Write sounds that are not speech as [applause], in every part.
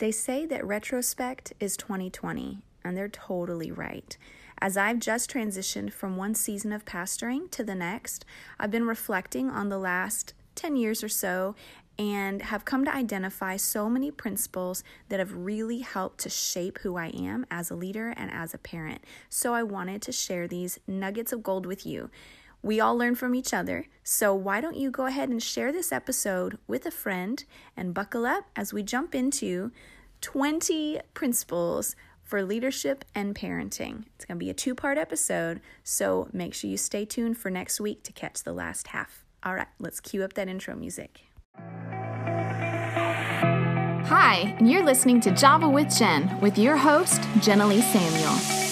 They say that retrospect is 2020, and they're totally right. As I've just transitioned from one season of pastoring to the next, I've been reflecting on the last 10 years or so and have come to identify so many principles that have really helped to shape who I am as a leader and as a parent. So I wanted to share these nuggets of gold with you. We all learn from each other, so why don't you go ahead and share this episode with a friend and buckle up as we jump into 20 principles for leadership and parenting. It's going to be a two part episode, so make sure you stay tuned for next week to catch the last half. All right, let's cue up that intro music. Hi, and you're listening to Java with Jen with your host, Jenna Samuel.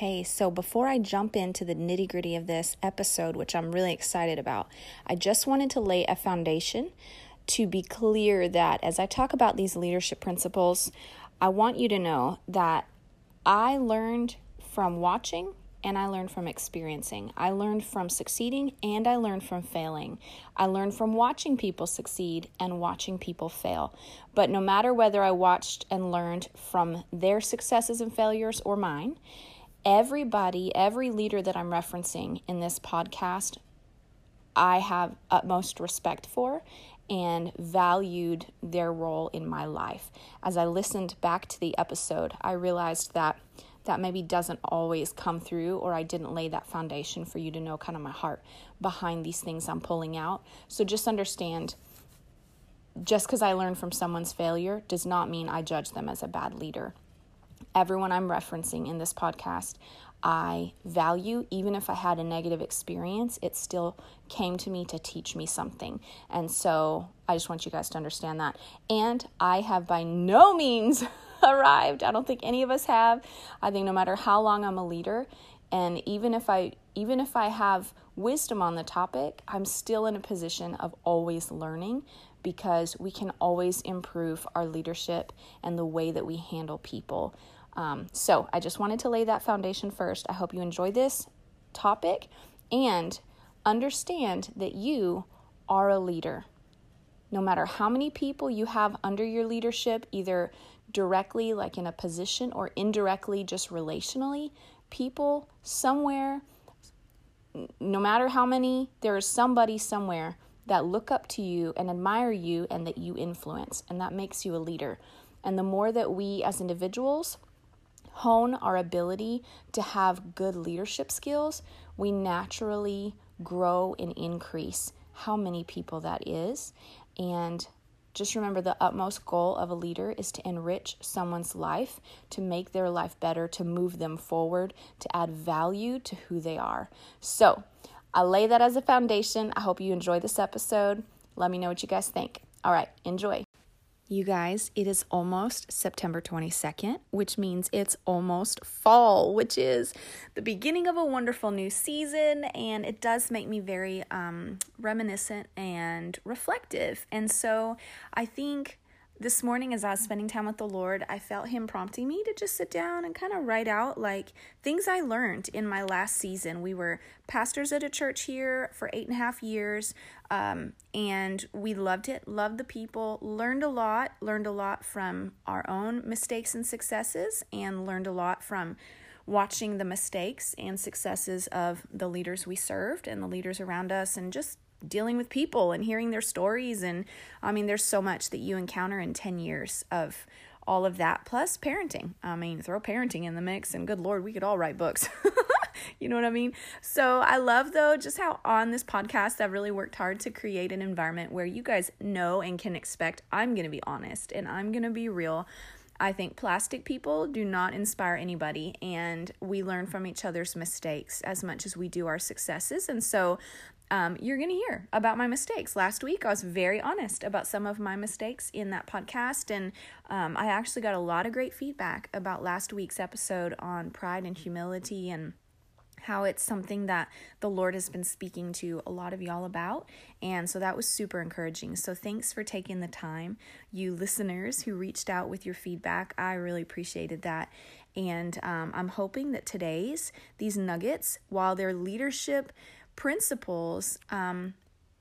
Hey, so before I jump into the nitty gritty of this episode, which I'm really excited about, I just wanted to lay a foundation to be clear that as I talk about these leadership principles, I want you to know that I learned from watching and I learned from experiencing. I learned from succeeding and I learned from failing. I learned from watching people succeed and watching people fail. But no matter whether I watched and learned from their successes and failures or mine, everybody, every leader that I'm referencing in this podcast, I have utmost respect for and valued their role in my life. As I listened back to the episode, I realized that that maybe doesn't always come through, or I didn't lay that foundation for you to know kind of my heart behind these things I'm pulling out. So just understand just because I learned from someone's failure does not mean I judge them as a bad leader everyone I'm referencing in this podcast, I value. Even if I had a negative experience, it still came to me to teach me something. And so I just want you guys to understand that. And I have by no means [laughs] arrived. I don't think any of us have. I think no matter how long I'm a leader, and even if I even if I have wisdom on the topic, I'm still in a position of always learning because we can always improve our leadership and the way that we handle people. Um, so I just wanted to lay that foundation first. I hope you enjoy this topic and understand that you are a leader. No matter how many people you have under your leadership, either directly, like in a position, or indirectly, just relationally, people somewhere, no matter how many, there is somebody somewhere that look up to you and admire you and that you influence, and that makes you a leader. And the more that we as individuals hone our ability to have good leadership skills, we naturally grow and increase how many people that is. And just remember the utmost goal of a leader is to enrich someone's life, to make their life better, to move them forward, to add value to who they are. So, I lay that as a foundation. I hope you enjoy this episode. Let me know what you guys think. All right, enjoy. You guys, it is almost September 22nd, which means it's almost fall, which is the beginning of a wonderful new season. And it does make me very um, reminiscent and reflective. And so I think this morning as I was spending time with the Lord, I felt Him prompting me to just sit down and kind of write out like things I learned in my last season. We were pastors at a church here for eight and a half years, um, and we loved it, loved the people, learned a lot, learned a lot from our own mistakes and successes, and learned a lot from watching the mistakes and successes of the leaders we served and the leaders around us, and just dealing with people and hearing their stories. And I mean, there's so much that you encounter in 10 years of all of that, plus parenting. I mean, throw parenting in the mix, and good Lord, we could all write books. [laughs] you know what I mean? So I love, though, just how on this podcast I've really worked hard to create an environment where you guys know and can expect I'm going to be honest and I'm going to be real. I think plastic people do not inspire anybody, and we learn from each other's mistakes as much as we do our successes. And so um, you're going to hear about my mistakes. Last week, I was very honest about some of my mistakes in that podcast, and um, I actually got a lot of great feedback about last week's episode on pride and humility and how it's something that the Lord has been speaking to a lot of y'all about. And so that was super encouraging. So thanks for taking the time, you listeners who reached out with your feedback. I really appreciated that. And um, I'm hoping that today's, these nuggets, while they're leadership principles, um,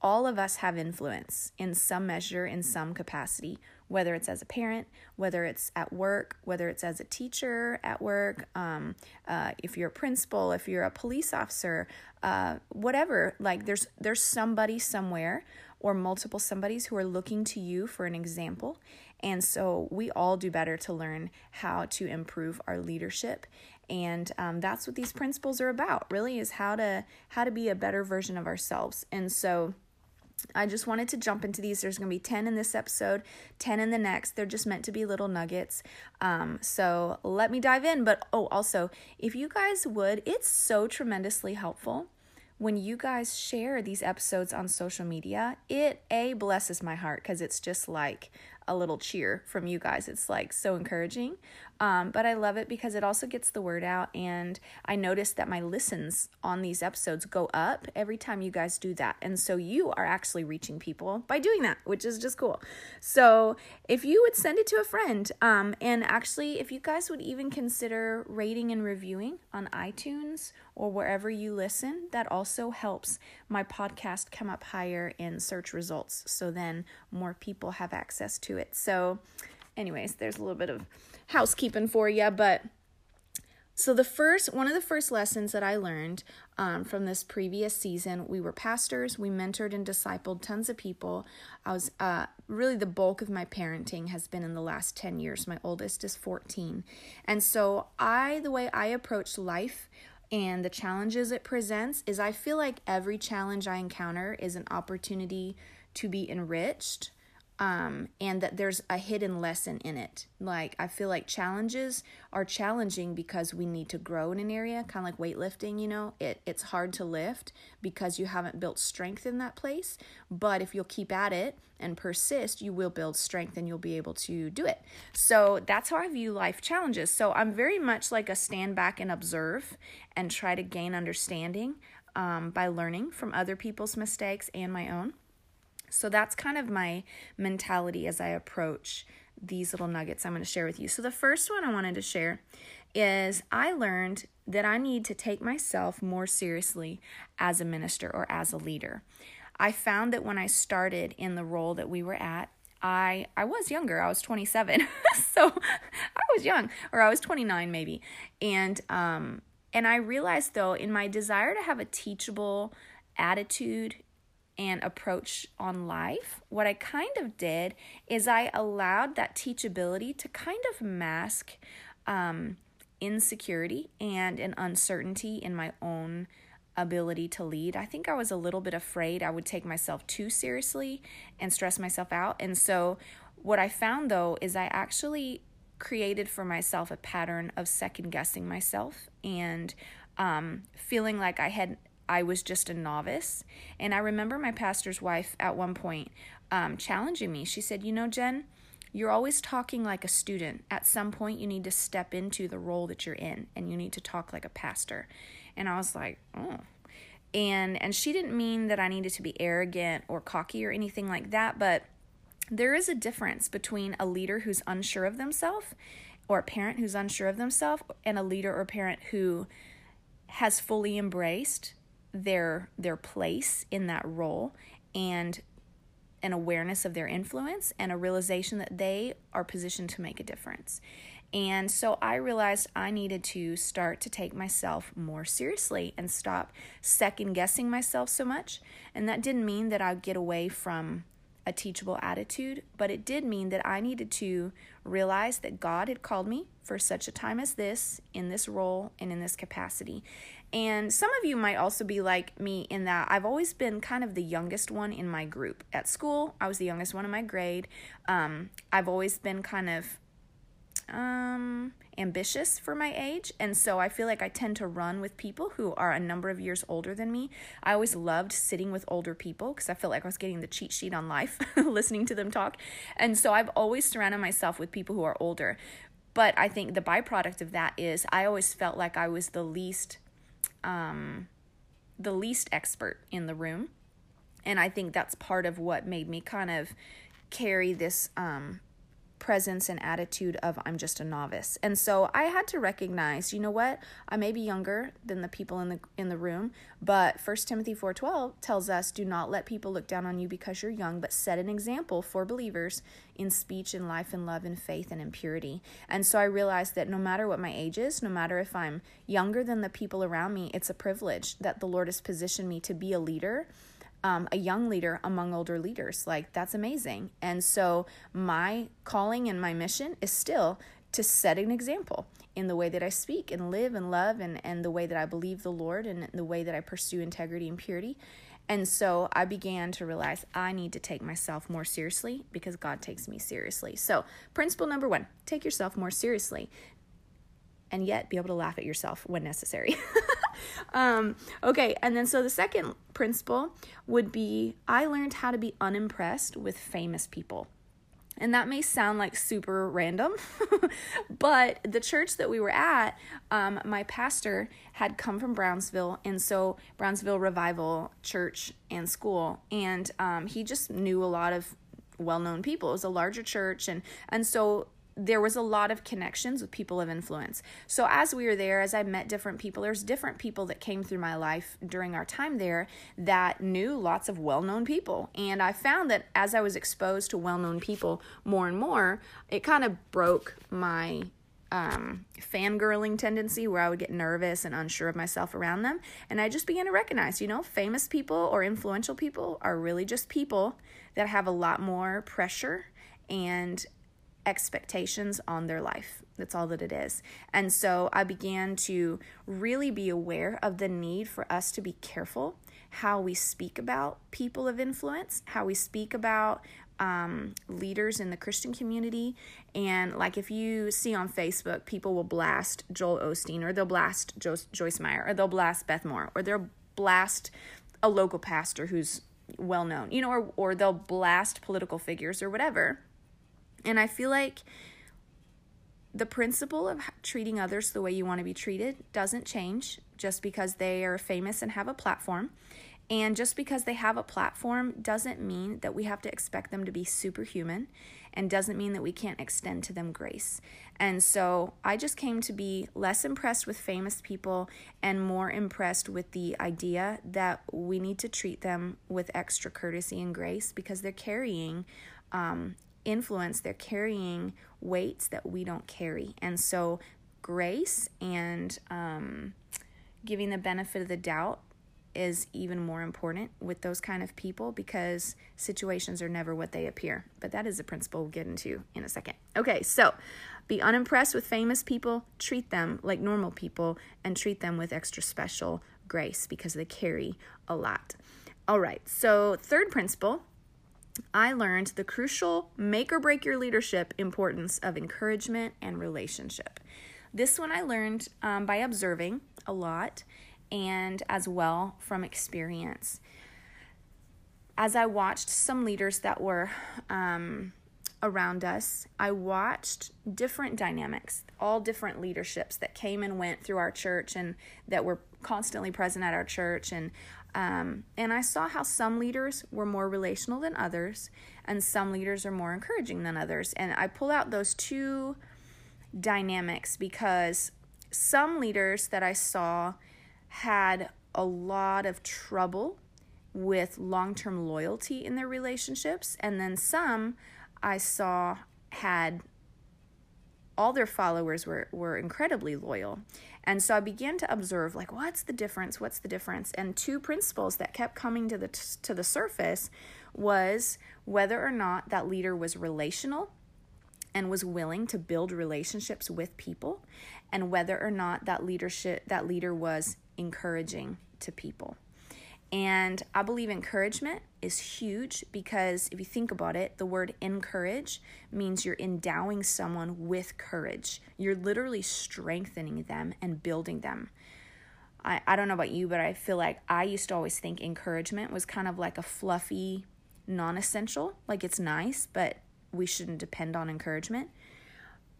all of us have influence in some measure, in some capacity, whether it's as a parent, whether it's at work, whether it's as a teacher at work, um, uh, if you're a principal, if you're a police officer, uh, whatever. Like there's there's somebody somewhere or multiple somebodies who are looking to you for an example. And so we all do better to learn how to improve our leadership. And um, that's what these principles are about, really, is how to how to be a better version of ourselves. And so I just wanted to jump into these. There's going to be 10 in this episode, 10 in the next. They're just meant to be little nuggets. Um, so let me dive in. But oh, also, if you guys would, it's so tremendously helpful when you guys share these episodes on social media. It A blesses my heart because it's just like a little cheer from you guys. It's like so encouraging. Um, but I love it because it also gets the word out. And I noticed that my listens on these episodes go up every time you guys do that. And so you are actually reaching people by doing that, which is just cool. So if you would send it to a friend, um, and actually, if you guys would even consider rating and reviewing on iTunes or wherever you listen, that also helps my podcast come up higher in search results. So then more people have access to it. So, anyways, there's a little bit of housekeeping for you, but so the first one of the first lessons that I learned um, from this previous season, we were pastors. We mentored and discipled tons of people. I was uh, really the bulk of my parenting has been in the last ten years. My oldest is fourteen, and so I the way I approach life and the challenges it presents is I feel like every challenge I encounter is an opportunity to be enriched um, and that there's a hidden lesson in it. Like, I feel like challenges are challenging because we need to grow in an area, kind of like weightlifting, you know, it, it's hard to lift because you haven't built strength in that place. But if you'll keep at it and persist, you will build strength and you'll be able to do it. So that's how I view life challenges. So I'm very much like a stand back and observe and try to gain understanding um, by learning from other people's mistakes and my own. So that's kind of my mentality as I approach these little nuggets I'm going to share with you. So the first one I wanted to share is I learned that I need to take myself more seriously as a minister or as a leader. I found that when I started in the role that we were at, I I was younger. I was 27. [laughs] so I was young or I was 29 maybe. And um and I realized though in my desire to have a teachable attitude and approach on life, what I kind of did is I allowed that teachability to kind of mask um, insecurity and an uncertainty in my own ability to lead. I think I was a little bit afraid I would take myself too seriously and stress myself out. And so, what I found though is I actually created for myself a pattern of second guessing myself and um, feeling like I had I was just a novice. And I remember my pastor's wife at one point um, challenging me. She said, You know, Jen, you're always talking like a student. At some point, you need to step into the role that you're in and you need to talk like a pastor. And I was like, Oh. And and she didn't mean that I needed to be arrogant or cocky or anything like that, but there is a difference between a leader who's unsure of themselves or a parent who's unsure of themselves and a leader or parent who has fully embraced their their place in that role and an awareness of their influence and a realization that they are positioned to make a difference. And so I realized I needed to start to take myself more seriously and stop second guessing myself so much. And that didn't mean that I'd get away from a teachable attitude, but it did mean that I needed to realize that God had called me for such a time as this, in this role, and in this capacity. And some of you might also be like me in that I've always been kind of the youngest one in my group. At school, I was the youngest one in my grade. Um, I've always been kind of um, ambitious for my age, and so I feel like I tend to run with people who are a number of years older than me. I always loved sitting with older people because I felt like I was getting the cheat sheet on life [laughs] listening to them talk. And so I've always surrounded myself with people who are older. But I think the byproduct of that is I always felt like I was the least um, the least expert in the room. And I think that's part of what made me kind of carry this um, presence and attitude of I'm just a novice. And so I had to recognize, you know what? I may be younger than the people in the in the room, but 1 Timothy 4:12 tells us do not let people look down on you because you're young, but set an example for believers in speech and life and love and faith and in purity. And so I realized that no matter what my age is, no matter if I'm younger than the people around me, it's a privilege that the Lord has positioned me to be a leader um, a young leader among older leaders. Like, that's amazing. And so, my calling and my mission is still to set an example in the way that I speak and live and love and, and the way that I believe the Lord and the way that I pursue integrity and purity. And so I began to realize I need to take myself more seriously because God takes me seriously. So, principle number one take yourself more seriously and yet be able to laugh at yourself when necessary. [laughs] um, okay, and then so the second principle would be I learned how to be unimpressed with famous people. And that may sound like super random, [laughs] but the church that we were at, um, my pastor had come from Brownsville, and so Brownsville Revival Church and School, and um, he just knew a lot of well-known people. It was a larger church, and and so there was a lot of connections with people of influence. So as we were there, as I met different people, there's different people that came through my life during our time there that knew lots of well-known people. And I found that as I was exposed to well-known people more and more, it kind of broke my um, fangirling tendency where I would get nervous and unsure of myself around them. And I just began to recognize, you know, famous people or influential people are really just people that have a lot more pressure and expectations on their life. That's all that it is. And so I began to really be aware of the need for us to be careful how we speak about people of influence, how we speak about um, leaders in the Christian community. And like if you see on Facebook, people will blast Joel Osteen or they'll blast jo- Joyce Meyer or they'll blast Beth Moore or they'll blast a local pastor who's well known, you know, or, or they'll blast political figures or whatever. And I feel like the principle of treating others the way you want to be treated doesn't change just because they are famous and have a platform. And just because they have a platform doesn't mean that we have to expect them to be superhuman and doesn't mean that we can't extend to them grace. And so I just came to be less impressed with famous people and more impressed with the idea that we need to treat them with extra courtesy and grace because they're carrying um, influence, they're carrying weights that we don't carry. And so, grace and um, giving the benefit of the doubt is even more important with those kind of people because situations are never what they appear. But that is a principle we'll get into in a second. Okay, so be unimpressed with famous people, treat them like normal people, and treat them with extra special grace because they carry a lot. All right, so third principle I learned the crucial make or break your leadership importance of encouragement and relationship. This one I learned um, by observing a lot and as well from experience. As I watched some leaders that were um, around us, I watched different dynamics, all different leaderships that came and went through our church and that were constantly present at our church. And um, and I saw how some leaders were more relational than others, and some leaders are more encouraging than others. And I pull out those two dynamics because some leaders that I saw had a lot of trouble with long term loyalty in their relationships, and then some I saw had all their followers were, were incredibly loyal. And so I began to observe like what's the difference? What's the difference? And two principles that kept coming to the to the surface was whether or not that leader was relational and was willing to build relationships with people and whether or not that leadership that leader was encouraging to people. And I believe encouragement is huge because if you think about it, the word encourage means you're endowing someone with courage. You're literally strengthening them and building them. I, I don't know about you, but I feel like I used to always think encouragement was kind of like a fluffy, non essential. Like it's nice, but we shouldn't depend on encouragement.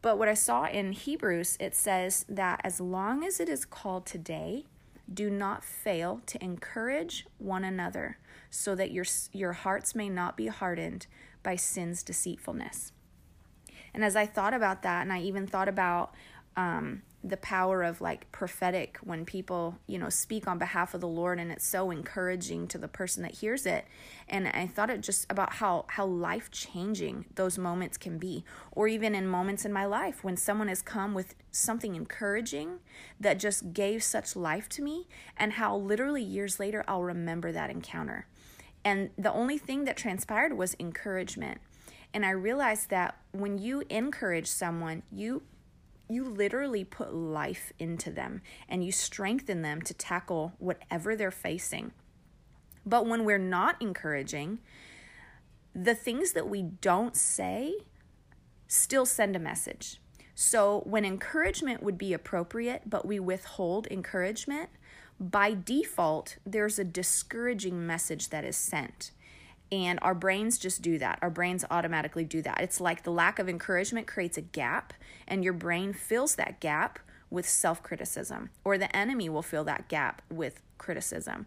But what I saw in Hebrews, it says that as long as it is called today, Do not fail to encourage one another so that your, your hearts may not be hardened by sin's deceitfulness. And as I thought about that, and I even thought about um, the power of like prophetic when people you know speak on behalf of the lord and it's so encouraging to the person that hears it. And i thought it just about how how life changing those moments can be. Or even in moments in my life when someone has come with something encouraging that just gave such life to me and how literally years later i'll remember that encounter. And the only thing that transpired was encouragement. And i realized that when you encourage someone you you literally put life into them and you strengthen them to tackle whatever they're facing. But when we're not encouraging, the things that we don't say still send a message. So, when encouragement would be appropriate, but we withhold encouragement, by default, there's a discouraging message that is sent. And our brains just do that. Our brains automatically do that. It's like the lack of encouragement creates a gap, and your brain fills that gap with self criticism, or the enemy will fill that gap with criticism.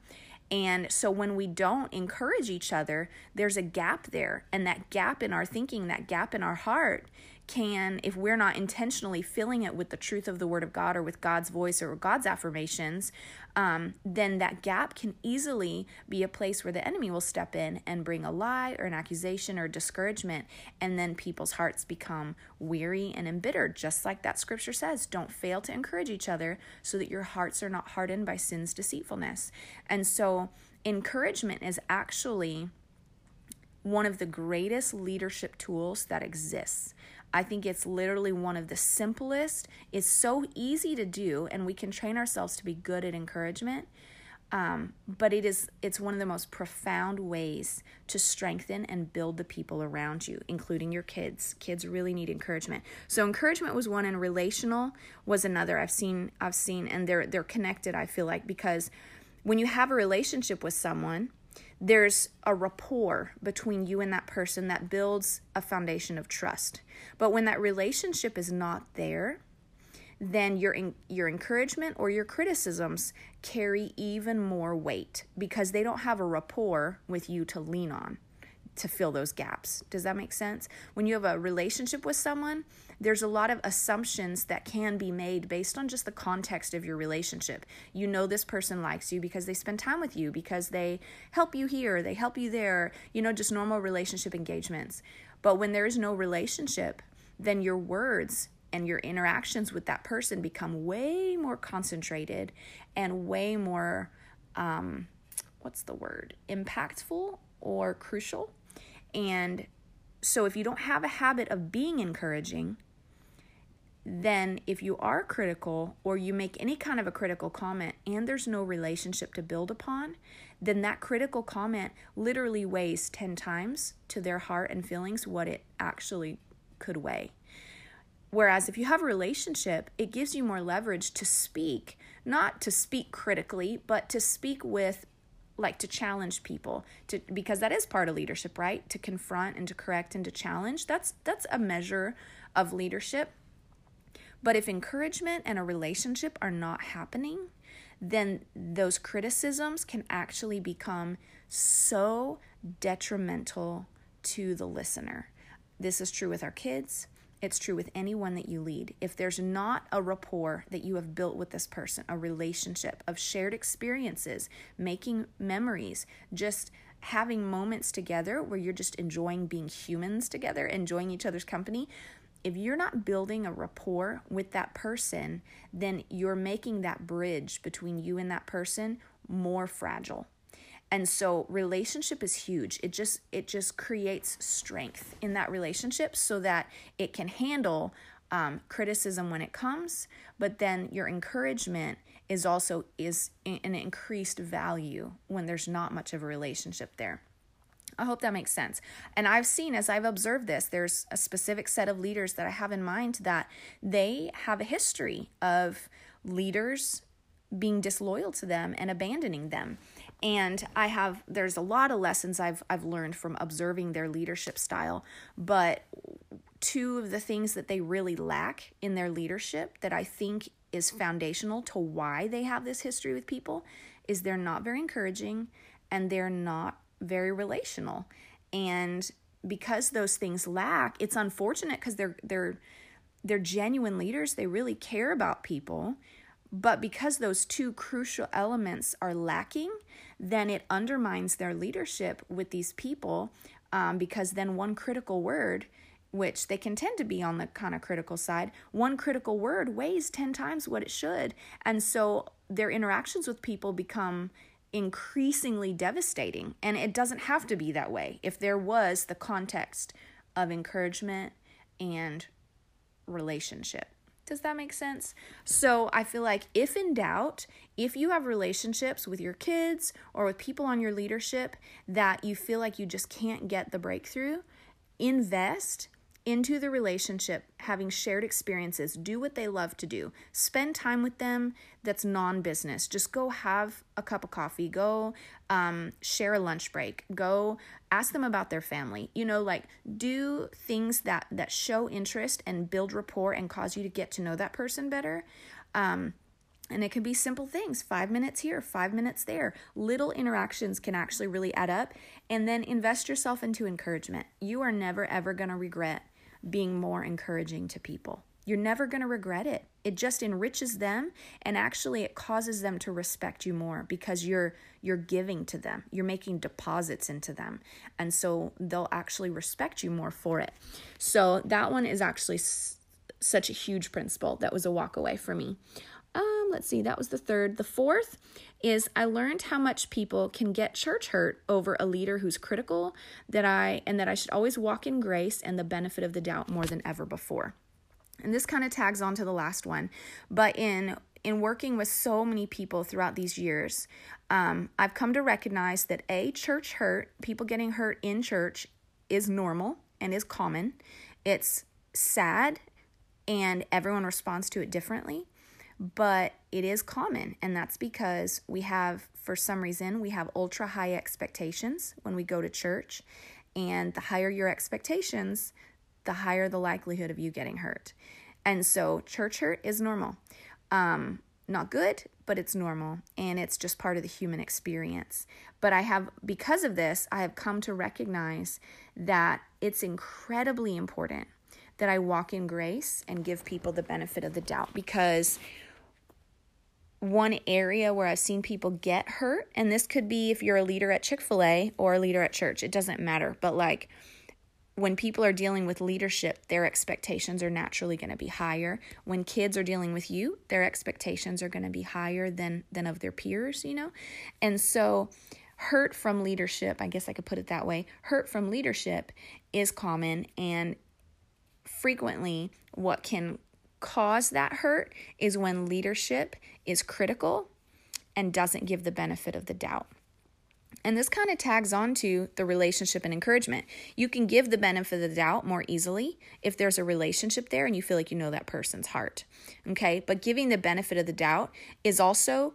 And so when we don't encourage each other, there's a gap there. And that gap in our thinking, that gap in our heart, can, if we're not intentionally filling it with the truth of the Word of God or with God's voice or God's affirmations, um, then that gap can easily be a place where the enemy will step in and bring a lie or an accusation or discouragement. And then people's hearts become weary and embittered, just like that scripture says. Don't fail to encourage each other so that your hearts are not hardened by sin's deceitfulness. And so, encouragement is actually one of the greatest leadership tools that exists. I think it's literally one of the simplest. It's so easy to do, and we can train ourselves to be good at encouragement. Um, but it is it's one of the most profound ways to strengthen and build the people around you including your kids kids really need encouragement so encouragement was one and relational was another i've seen i've seen and they're they're connected i feel like because when you have a relationship with someone there's a rapport between you and that person that builds a foundation of trust. But when that relationship is not there, then your your encouragement or your criticisms carry even more weight because they don't have a rapport with you to lean on to fill those gaps. Does that make sense? When you have a relationship with someone, there's a lot of assumptions that can be made based on just the context of your relationship. You know, this person likes you because they spend time with you, because they help you here, they help you there, you know, just normal relationship engagements. But when there is no relationship, then your words and your interactions with that person become way more concentrated and way more, um, what's the word, impactful or crucial and so, if you don't have a habit of being encouraging, then if you are critical or you make any kind of a critical comment and there's no relationship to build upon, then that critical comment literally weighs 10 times to their heart and feelings what it actually could weigh. Whereas if you have a relationship, it gives you more leverage to speak, not to speak critically, but to speak with like to challenge people to because that is part of leadership right? To confront and to correct and to challenge. That's that's a measure of leadership but if encouragement and a relationship are not happening then those criticisms can actually become so detrimental to the listener this is true with our kids it's true with anyone that you lead. If there's not a rapport that you have built with this person, a relationship of shared experiences, making memories, just having moments together where you're just enjoying being humans together, enjoying each other's company, if you're not building a rapport with that person, then you're making that bridge between you and that person more fragile. And so relationship is huge. It just it just creates strength in that relationship so that it can handle um, criticism when it comes but then your encouragement is also is an increased value when there's not much of a relationship there I hope that makes sense. And I've seen as I've observed this, there's a specific set of leaders that I have in mind that they have a history of leaders being disloyal to them and abandoning them and i have there's a lot of lessons i've i've learned from observing their leadership style but two of the things that they really lack in their leadership that i think is foundational to why they have this history with people is they're not very encouraging and they're not very relational. And because those things lack, it's unfortunate because they're they're they're genuine leaders. They really care about people. But because those two crucial elements are lacking, then it undermines their leadership with these people um, because then one critical word which they can tend to be on the kind of critical side, one critical word weighs 10 times what it should. And so their interactions with people become increasingly devastating. And it doesn't have to be that way. If there was the context of encouragement and relationship. Does that make sense? So I feel like if in doubt, if you have relationships with your kids or with people on your leadership that you feel like you just can't get the breakthrough, invest into the relationship, having shared experiences, do what they love to do, spend time with them that's non business. Just go have a cup of coffee, go um, share a lunch break, go ask them about their family. You know, like do things that, that show interest and build rapport and cause you to get to know that person better. Um, and it can be simple things five minutes here, five minutes there. Little interactions can actually really add up. And then invest yourself into encouragement. You are never, ever going to regret being more encouraging to people. You're never going to regret it. It just enriches them and actually it causes them to respect you more because you're you're giving to them. You're making deposits into them. And so they'll actually respect you more for it. So that one is actually s- such a huge principle that was a walk away for me. Let's see, that was the third. The fourth is I learned how much people can get church hurt over a leader who's critical that I and that I should always walk in grace and the benefit of the doubt more than ever before. And this kind of tags on to the last one, but in in working with so many people throughout these years, um, I've come to recognize that a church hurt, people getting hurt in church, is normal and is common. It's sad, and everyone responds to it differently but it is common and that's because we have for some reason we have ultra high expectations when we go to church and the higher your expectations the higher the likelihood of you getting hurt. And so church hurt is normal. Um, not good but it's normal and it's just part of the human experience. But i have because of this i have come to recognize that it's incredibly important that I walk in grace and give people the benefit of the doubt because one area where I've seen people get hurt, and this could be if you're a leader at Chick fil A or a leader at church, it doesn't matter. But like when people are dealing with leadership, their expectations are naturally going to be higher. When kids are dealing with you, their expectations are going to be higher than than of their peers, you know? And so hurt from leadership, I guess I could put it that way. Hurt from leadership is common and frequently what can cause that hurt is when leadership is critical and doesn't give the benefit of the doubt. And this kind of tags on to the relationship and encouragement. You can give the benefit of the doubt more easily if there's a relationship there and you feel like you know that person's heart. Okay. But giving the benefit of the doubt is also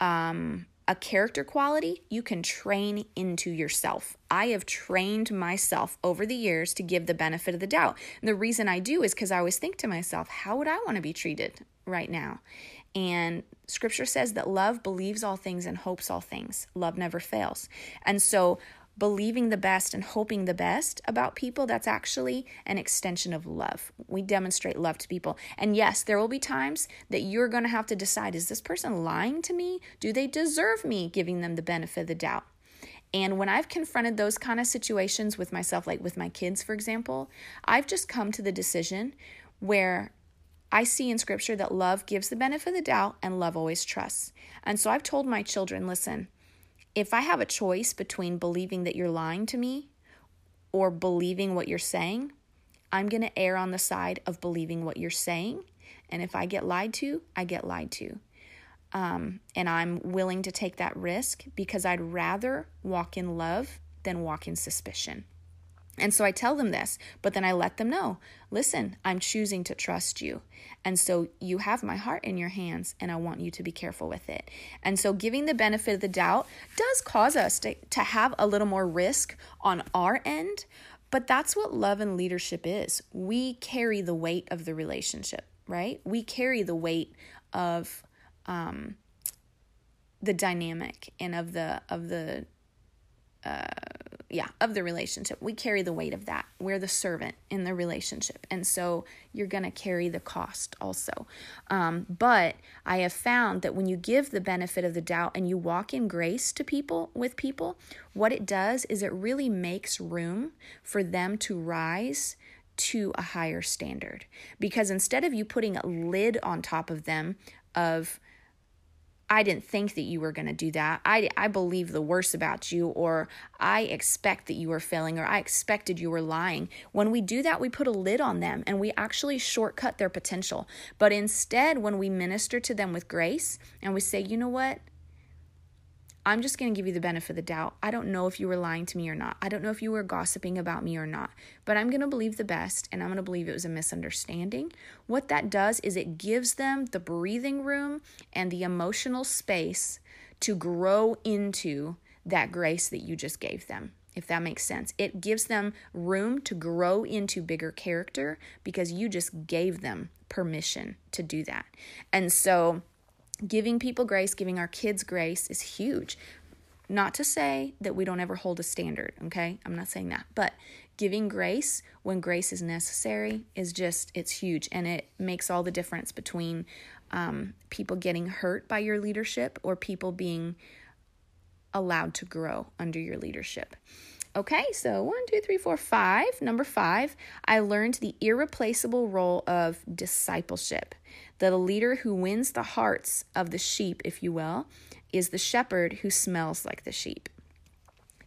um, a character quality you can train into yourself. I have trained myself over the years to give the benefit of the doubt. And the reason I do is because I always think to myself, how would I want to be treated right now? And scripture says that love believes all things and hopes all things. Love never fails. And so believing the best and hoping the best about people, that's actually an extension of love. We demonstrate love to people. And yes, there will be times that you're going to have to decide is this person lying to me? Do they deserve me giving them the benefit of the doubt? And when I've confronted those kind of situations with myself, like with my kids, for example, I've just come to the decision where I see in scripture that love gives the benefit of the doubt and love always trusts. And so I've told my children listen, if I have a choice between believing that you're lying to me or believing what you're saying, I'm going to err on the side of believing what you're saying. And if I get lied to, I get lied to. Um, and I'm willing to take that risk because I'd rather walk in love than walk in suspicion. And so I tell them this, but then I let them know listen, I'm choosing to trust you. And so you have my heart in your hands, and I want you to be careful with it. And so giving the benefit of the doubt does cause us to, to have a little more risk on our end, but that's what love and leadership is. We carry the weight of the relationship, right? We carry the weight of um, the dynamic and of the of the uh, yeah of the relationship. We carry the weight of that. We're the servant in the relationship. And so you're going to carry the cost also. Um, but i have found that when you give the benefit of the doubt and you walk in grace to people with people what it does is it really makes room for them to rise to a higher standard. Because instead of you putting a lid on top of them of I didn't think that you were going to do that. I, I believe the worst about you, or I expect that you were failing, or I expected you were lying. When we do that, we put a lid on them and we actually shortcut their potential. But instead, when we minister to them with grace and we say, you know what? I'm just going to give you the benefit of the doubt. I don't know if you were lying to me or not. I don't know if you were gossiping about me or not, but I'm going to believe the best and I'm going to believe it was a misunderstanding. What that does is it gives them the breathing room and the emotional space to grow into that grace that you just gave them. If that makes sense, it gives them room to grow into bigger character because you just gave them permission to do that. And so, giving people grace, giving our kids grace is huge. Not to say that we don't ever hold a standard, okay? I'm not saying that. But giving grace when grace is necessary is just, it's huge. And it makes all the difference between um, people getting hurt by your leadership or people being allowed to grow under your leadership. Okay, so one, two, three, four, five. Number five, I learned the irreplaceable role of discipleship. That a leader who wins the hearts of the sheep, if you will, is the shepherd who smells like the sheep.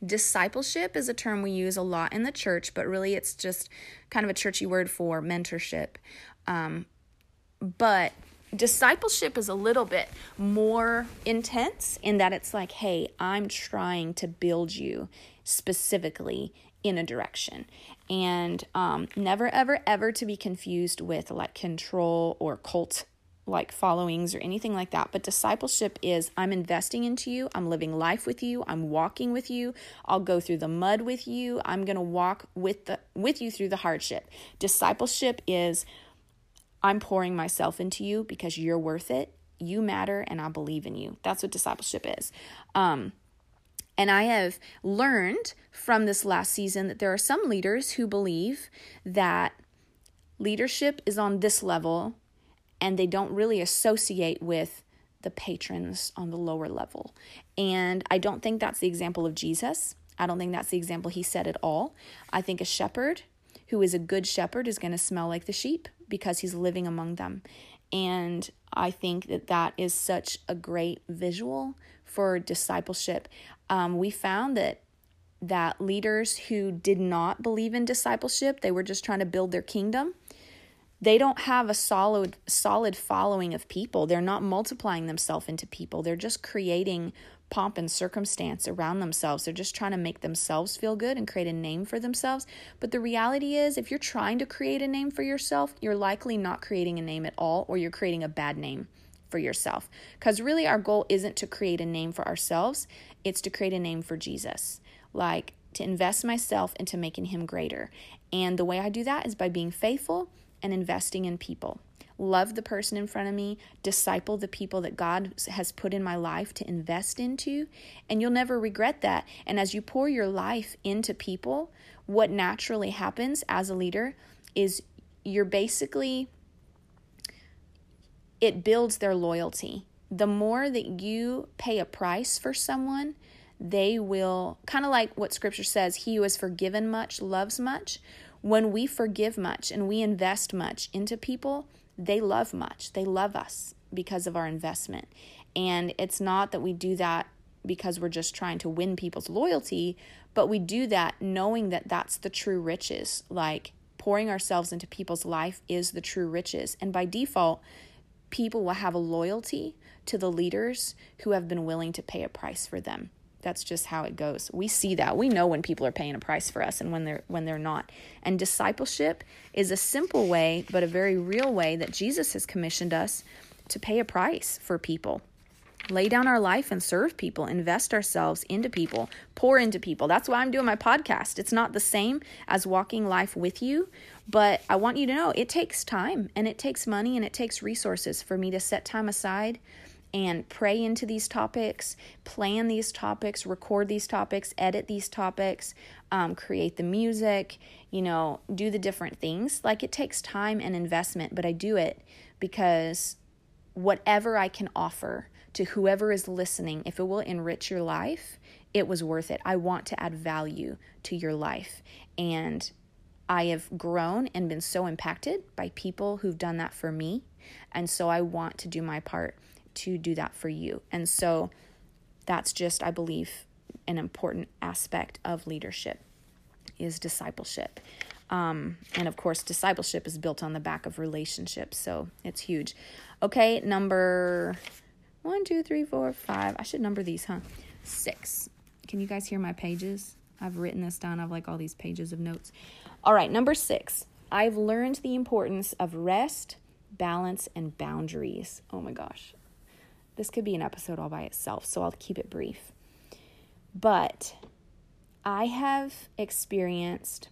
Discipleship is a term we use a lot in the church, but really it's just kind of a churchy word for mentorship. Um, but discipleship is a little bit more intense in that it's like, hey, I'm trying to build you specifically in a direction. And um, never, ever, ever to be confused with like control or cult like followings or anything like that. But discipleship is I'm investing into you, I'm living life with you, I'm walking with you, I'll go through the mud with you, I'm to walk with the with you through the hardship. Discipleship is I'm pouring myself into you because you're worth it. You matter and I believe in you. That's what discipleship is. Um, and I have learned from this last season that there are some leaders who believe that leadership is on this level and they don't really associate with the patrons on the lower level. And I don't think that's the example of Jesus. I don't think that's the example he set at all. I think a shepherd who is a good shepherd is going to smell like the sheep because he's living among them. And I think that that is such a great visual for discipleship. Um, we found that that leaders who did not believe in discipleship, they were just trying to build their kingdom. They don't have a solid solid following of people. They're not multiplying themselves into people. They're just creating pomp and circumstance around themselves. They're just trying to make themselves feel good and create a name for themselves. But the reality is, if you're trying to create a name for yourself, you're likely not creating a name at all, or you're creating a bad name for yourself. Because really, our goal isn't to create a name for ourselves, it's to create a name for Jesus. Like, to invest myself into making him greater. And the way I do that is by being faithful and investing in people love the person in front of me, disciple the people that God has put in my life to invest into, and you'll never regret that. And as you pour your life into people, what naturally happens as a leader is you're basically it builds their loyalty. The more that you pay a price for someone, they will kind of like what scripture says, he who has forgiven much loves much. When we forgive much and we invest much into people, they love much. They love us because of our investment. And it's not that we do that because we're just trying to win people's loyalty, but we do that knowing that that's the true riches. Like pouring ourselves into people's life is the true riches. And by default, people will have a loyalty to the leaders who have been willing to pay a price for them. That's just how it goes. We see that. We know when people are paying a price for us and when they're when they're not. And discipleship is a simple way but a very real way that jesus has commissioned us to pay a price for people. Lay down our life and serve people, invest ourselves into people, pour into people. That's why I'm doing my podcast. It's not the same as walking life with you, but I want you to know it takes time and it takes money and it takes resources for me to set time aside and pray into these topics, plan these topics, record these topics, edit these topics, um, create the music, you know, do the different things. Like it takes time and investment, but I do it because whatever I can offer to whoever is listening, if it will enrich your life, it was worth it. I want to add value to your life. And I have grown and been so impacted by people who've done that for me. And so I want to do my part to do that for you. And so that's just, I believe, an important aspect of leadership is discipleship. Um, and of course, discipleship is built on the back of relationships, so it's huge. Okay, number one, two, three, four, five. I should number these, huh? Six. Can you guys hear my pages? I've written this down. I have like all these pages of notes. All right, number six. I've learned the importance of rest, balance, and boundaries. Oh my gosh. This could be an episode all by itself, so I'll keep it brief. But I have experienced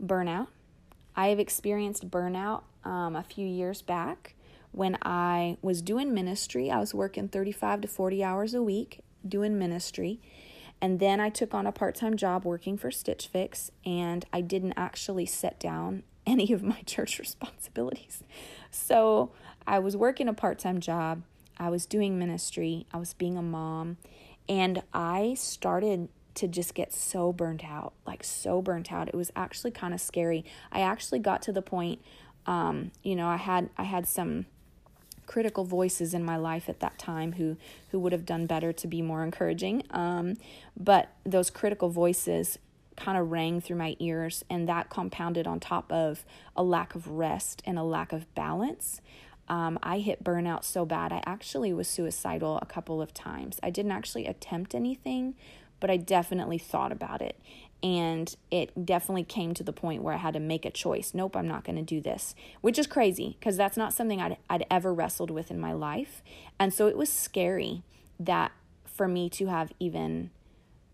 burnout. I have experienced burnout um, a few years back when I was doing ministry. I was working 35 to 40 hours a week doing ministry. And then I took on a part time job working for Stitch Fix, and I didn't actually set down [laughs] any of my church [laughs] responsibilities. So I was working a part time job, I was doing ministry, I was being a mom, and I started to just get so burnt out like so burnt out. It was actually kind of scary. I actually got to the point um, you know i had i had some critical voices in my life at that time who who would have done better to be more encouraging. Um, but those critical voices kind of rang through my ears and that compounded on top of a lack of rest and a lack of balance um, I hit burnout so bad. I actually was suicidal a couple of times. I didn't actually attempt anything, but I definitely thought about it. And it definitely came to the point where I had to make a choice. Nope, I'm not going to do this, which is crazy because that's not something I'd, I'd ever wrestled with in my life. And so it was scary that for me to have even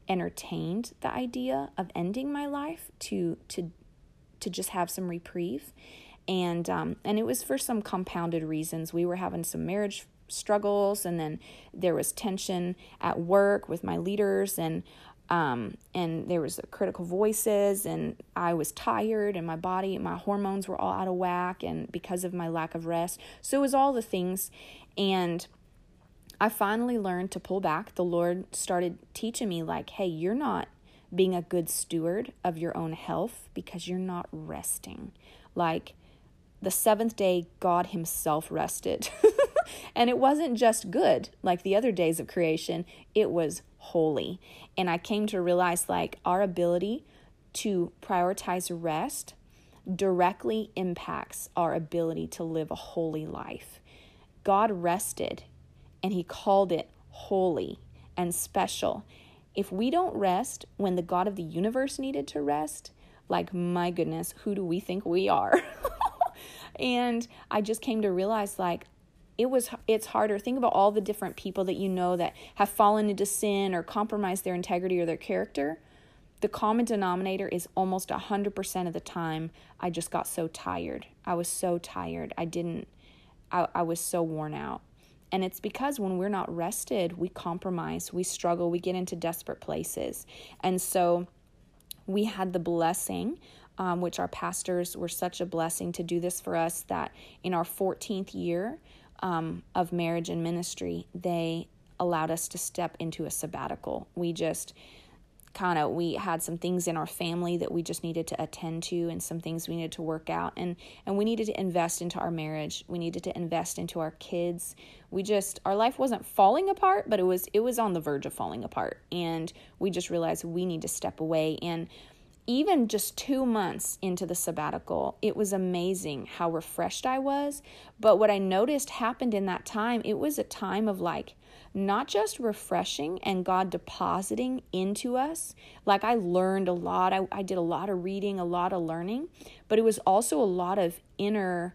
entertained the idea of ending my life to to to just have some reprieve and um, and it was for some compounded reasons. We were having some marriage struggles and then there was tension at work with my leaders and um, and there was critical voices and i was tired and my body my hormones were all out of whack and because of my lack of rest. So it was all the things and i finally learned to pull back. The lord started teaching me like hey you're not being a good steward of your own health because you're not resting. Like the seventh day god himself rested [laughs] and it wasn't just good like the other days of creation, it was holy. And I came to realize like our ability to prioritize rest directly impacts our ability to live a holy life. God rested and he called it holy and special. If we don't rest when the God of the universe needed to rest, like my goodness, who do we think we are? [laughs] and I just came to realize like it was it's harder. Think about all the different people that you know that have fallen into sin or compromised their integrity or their character. The common denominator is almost 100% of the time i just got so tired. I was so tired. I didn't I, I was so worn out. And it's because when we're not rested we compromise we struggle we get into desperate places. And so we had the blessing um, which our pastors were such a blessing to do this for us that in our 14th year um, of marriage and ministry, they allowed us to step into a sabbatical. We just kind of we had some things in our family that we just needed to attend to and some things we needed to work out. And and we needed to invest into our marriage. We needed to invest into our kids. We just our life wasn't falling apart but it was it was on the verge of falling apart. And we just realized we need to step away. And even just two months into the sabbatical, it was amazing how refreshed I was. But what I noticed happened in that time, it was a time of like not just refreshing and God depositing into us. Like I learned a lot, I, I did a lot of reading, a lot of learning, but it was also a lot of inner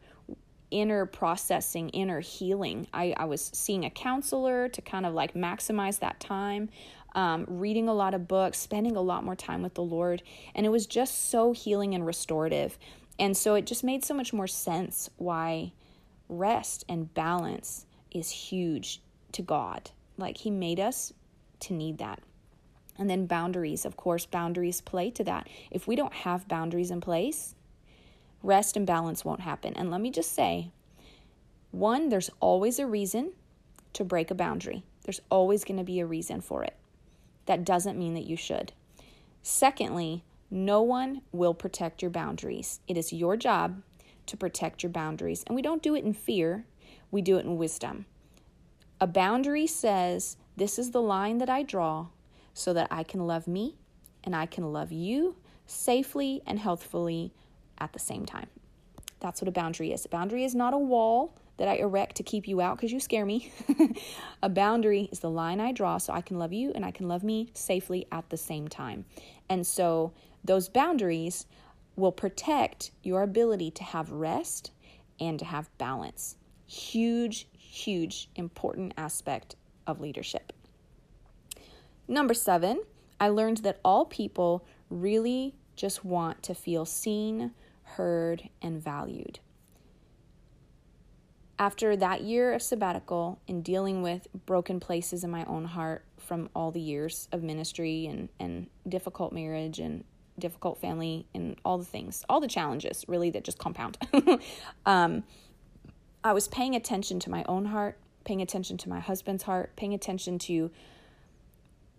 inner processing, inner healing. I, I was seeing a counselor to kind of like maximize that time, um, reading a lot of books, spending a lot more time with the Lord. And it was just so healing and restorative. And so it just made so much more sense why rest and balance is huge to God. Like He made us to need that. And then boundaries, of course, boundaries play to that. If we don't have boundaries in place, rest and balance won't happen. And let me just say one, there's always a reason to break a boundary, there's always going to be a reason for it. That doesn't mean that you should. Secondly, no one will protect your boundaries. It is your job to protect your boundaries. And we don't do it in fear, we do it in wisdom. A boundary says, This is the line that I draw so that I can love me and I can love you safely and healthfully at the same time. That's what a boundary is. A boundary is not a wall that I erect to keep you out because you scare me. [laughs] a boundary is the line I draw so I can love you and I can love me safely at the same time. And so those boundaries will protect your ability to have rest and to have balance. Huge, huge, important aspect of leadership. Number seven, I learned that all people really just want to feel seen, heard, and valued. After that year of sabbatical and dealing with broken places in my own heart from all the years of ministry and, and difficult marriage and difficult family and all the things, all the challenges really that just compound, [laughs] um, I was paying attention to my own heart, paying attention to my husband's heart, paying attention to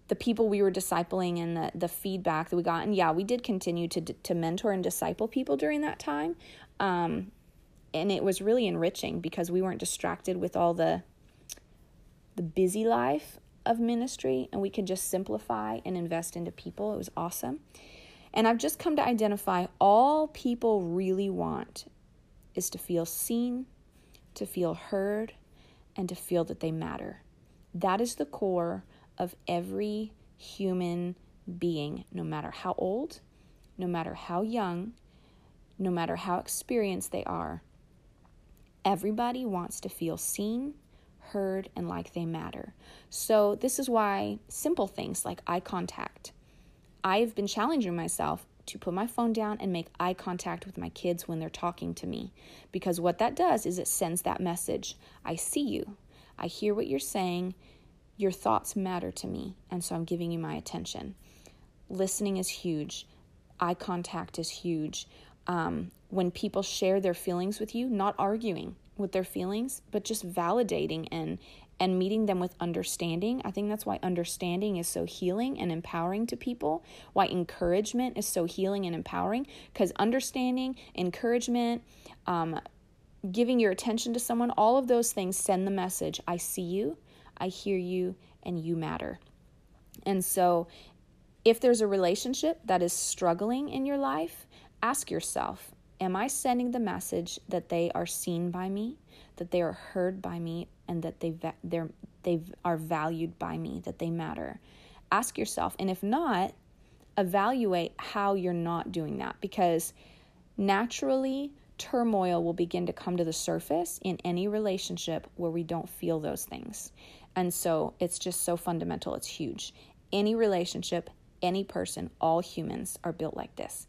the people we were discipling and the, the feedback that we got. And yeah, we did continue to, to mentor and disciple people during that time. Um, and it was really enriching because we weren't distracted with all the the busy life of ministry and we could just simplify and invest into people. It was awesome. And I've just come to identify all people really want is to feel seen, to feel heard, and to feel that they matter. That is the core of every human being, no matter how old, no matter how young, no matter how experienced they are. Everybody wants to feel seen, heard, and like they matter. So, this is why simple things like eye contact. I've been challenging myself to put my phone down and make eye contact with my kids when they're talking to me. Because what that does is it sends that message I see you, I hear what you're saying, your thoughts matter to me, and so I'm giving you my attention. Listening is huge, eye contact is huge. Um, when people share their feelings with you, not arguing with their feelings, but just validating and and meeting them with understanding. I think that's why understanding is so healing and empowering to people, why encouragement is so healing and empowering, because understanding, encouragement, um, giving your attention to someone, all of those things send the message I see you, I hear you, and you matter. And so, if there's a relationship that is struggling in your life, ask yourself Am I sending the message that they are seen by me, that they are heard by me, and that they they are valued by me, that they matter? Ask yourself, and if not, evaluate how you're not doing that because naturally turmoil will begin to come to the surface in any relationship where we don't feel those things. And so it's just so fundamental, it's huge. Any relationship, any person, all humans are built like this.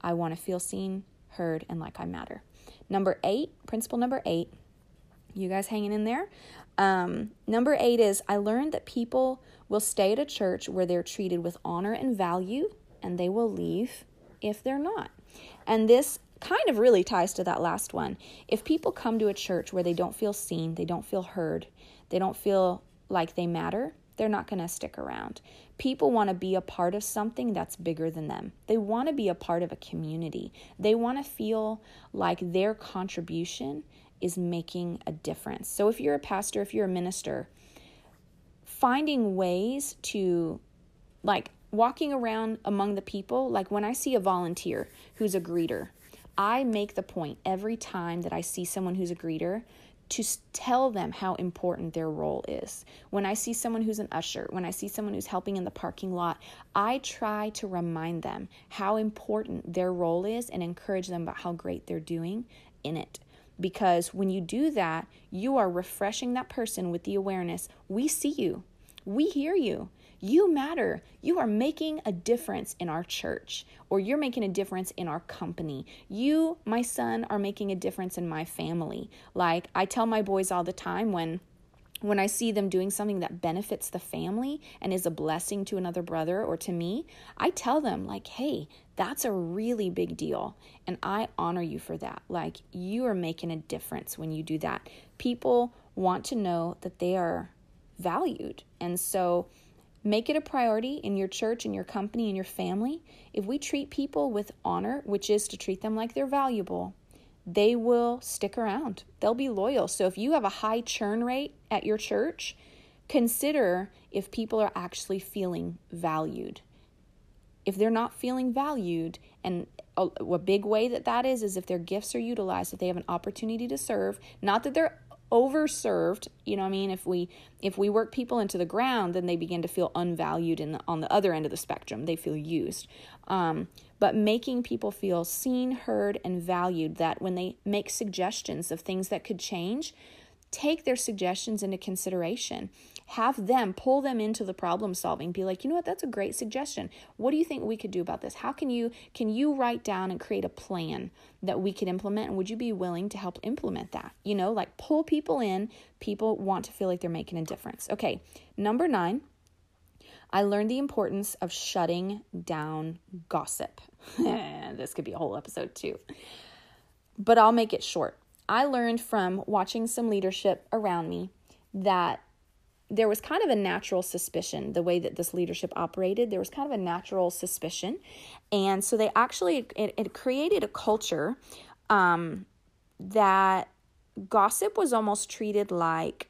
I want to feel seen, heard, and like I matter. Number eight, principle number eight, you guys hanging in there? Um, number eight is I learned that people will stay at a church where they're treated with honor and value, and they will leave if they're not. And this kind of really ties to that last one. If people come to a church where they don't feel seen, they don't feel heard, they don't feel like they matter, they're not going to stick around. People want to be a part of something that's bigger than them. They want to be a part of a community. They want to feel like their contribution is making a difference. So if you're a pastor, if you're a minister, finding ways to like walking around among the people, like when I see a volunteer who's a greeter, I make the point every time that I see someone who's a greeter to tell them how important their role is. When I see someone who's an usher, when I see someone who's helping in the parking lot, I try to remind them how important their role is and encourage them about how great they're doing in it. because when you do that, you are refreshing that person with the awareness we see you, we hear you. You matter. You are making a difference in our church, or you're making a difference in our company. You, my son, are making a difference in my family. Like I tell my boys all the time when when I see them doing something that benefits the family and is a blessing to another brother or to me, I tell them, like, hey, that's a really big deal. And I honor you for that. Like, you are making a difference when you do that. People want to know that they are valued. And so, Make it a priority in your church, in your company, in your family. If we treat people with honor, which is to treat them like they're valuable, they will stick around. They'll be loyal. So if you have a high churn rate at your church, consider if people are actually feeling valued. If they're not feeling valued, and a, a big way that that is, is if their gifts are utilized, if they have an opportunity to serve, not that they're overserved you know i mean? If we if we work people into the ground then they begin to feel unvalued in the, on the other end of the spectrum. They feel used. Um, but making people feel seen heard and valued that when they make suggestions of things that could change take their suggestions into consideration have them pull them into the problem solving be like you know what? That's a great suggestion. What do you think we could do about this? How can you can you write down and create a plan that we could implement? And would you be willing to help implement that? You know like pull people in. People want to feel like they're making a difference. Okay number 9 I learned the importance of shutting down gossip. [laughs] this could be a whole episode too. But I'll make it short. I learned from watching some leadership around me that there was kind of a natural suspicion the way that this leadership operated there was kind of a natural suspicion. And so they actually it, it created a culture um, that gossip was almost treated like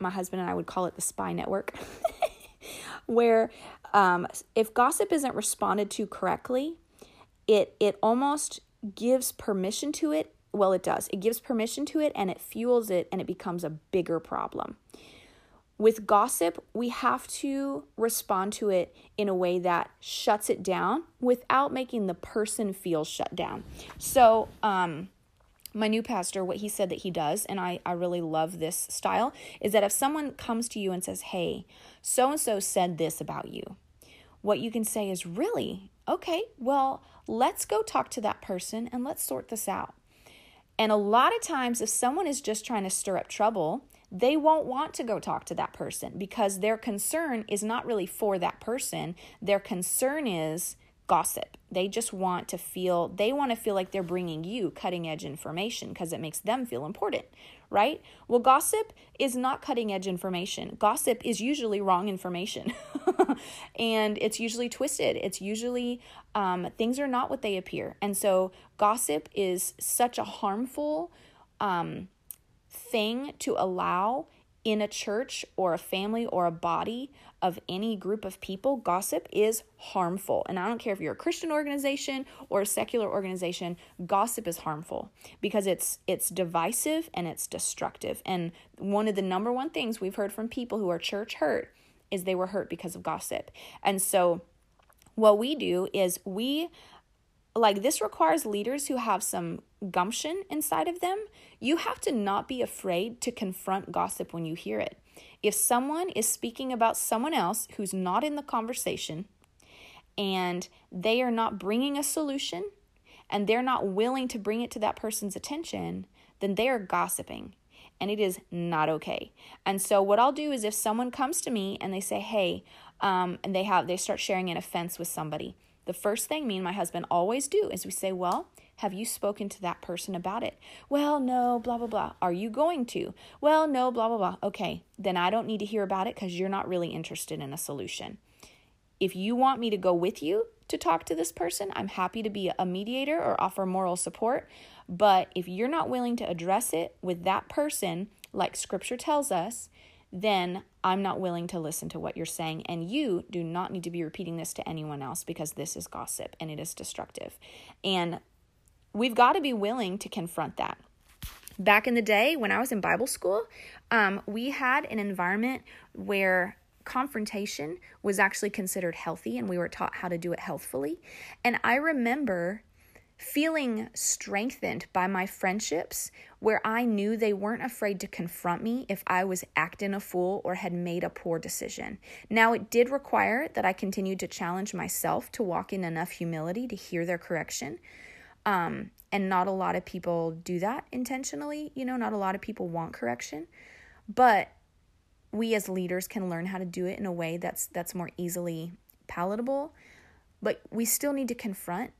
my husband and i would call it the spy network [laughs] where um, if gossip isn't responded to correctly it it almost gives permission to it well, it does. It gives permission to it and it fuels it and it becomes a bigger problem. With gossip, we have to respond to it in a way that shuts it down without making the person feel shut down. So, um, my new pastor, what he said that he does, and I, I really love this style, is that if someone comes to you and says, Hey, so and so said this about you, what you can say is, Really? Okay, well, let's go talk to that person and let's sort this out. And a lot of times, if someone is just trying to stir up trouble, they won't want to go talk to that person because their concern is not really for that person. Their concern is gossip. They just want to feel, they want to feel like they're bringing you cutting edge information because it makes them feel important, right? Well, gossip is not cutting edge information. Gossip is usually wrong information [laughs] and it's usually twisted. It's usually, um, things are not what they appear. And so, gossip is such a harmful um, thing to allow in a church or a family or a body of any group of people, gossip is harmful. And I don't care if you're a Christian organization or a secular organization, gossip is harmful because it's it's divisive and it's destructive. And one of the number one things we've heard from people who are church hurt is they were hurt because of gossip. And so what we do is we like this requires leaders who have some gumption inside of them. You have to not be afraid to confront gossip when you hear it. If someone is speaking about someone else who's not in the conversation and they are not bringing a solution and they're not willing to bring it to that person's attention, then they are gossiping and it is not okay. And so what I'll do is if someone comes to me and they say, "Hey," um, and they have they start sharing an offense with somebody, the first thing me and my husband always do is we say, Well, have you spoken to that person about it? Well, no, blah, blah, blah. Are you going to? Well, no, blah, blah, blah. Okay, then I don't need to hear about it because you're not really interested in a solution. If you want me to go with you to talk to this person, I'm happy to be a mediator or offer moral support. But if you're not willing to address it with that person, like scripture tells us, then I'm not willing to listen to what you're saying. And you do not need to be repeating this to anyone else because this is gossip and it is destructive. And we've got to be willing to confront that. Back in the day when I was in Bible school, um, we had an environment where confrontation was actually considered healthy and we were taught how to do it healthfully. And I remember feeling strengthened by my friendships where I knew they weren't afraid to confront me if I was acting a fool or had made a poor decision. Now, it did require that I continued to challenge myself to walk in enough humility to hear their correction. Um, and not a lot of people do that intentionally. You know, not a lot of people want correction. But we as leaders can learn how to do it in a way that's that's more easily palatable. But we still need to confront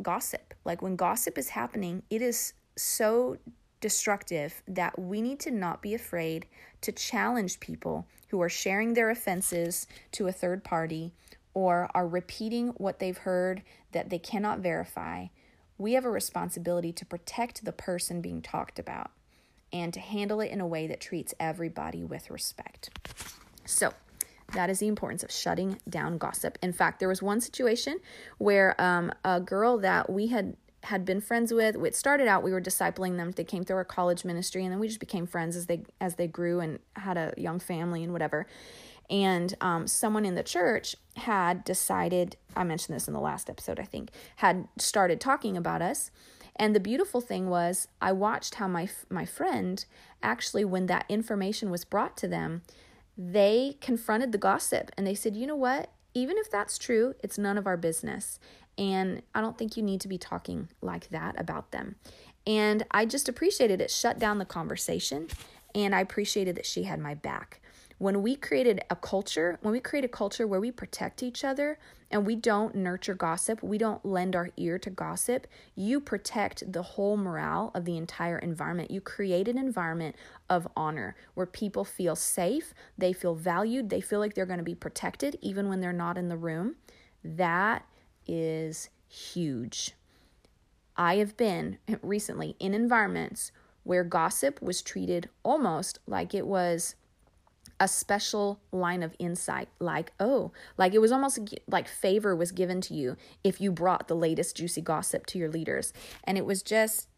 gossip. Like when gossip is happening, it is so destructive that we need to not be afraid to challenge people who are sharing their offenses to a third party or are repeating what they've heard that they cannot verify. We have a responsibility to protect the person being talked about and to handle it in a way that treats everybody with respect. So, that is the importance of shutting down gossip. In fact, there was one situation where um, a girl that we had had been friends with. It started out we were discipling them. They came through our college ministry, and then we just became friends as they as they grew and had a young family and whatever. And um, someone in the church had decided. I mentioned this in the last episode. I think had started talking about us. And the beautiful thing was, I watched how my my friend actually, when that information was brought to them, they confronted the gossip and they said, you know what? Even if that's true, it's none of our business. And I don't think you need to be talking like that about them. And I just appreciated it, shut down the conversation. And I appreciated that she had my back when we created a culture, when we create a culture where we protect each other and we don't nurture gossip, we don't lend our ear to gossip, you protect the whole morale of the entire environment. You create an environment of honor where people feel safe, they feel valued, they feel like they're going to be protected even when they're not in the room. That is huge. I have been recently in environments where gossip was treated almost like it was a special line of insight like oh like it was almost like favor was given to you if you brought the latest juicy gossip to your leaders. And it was just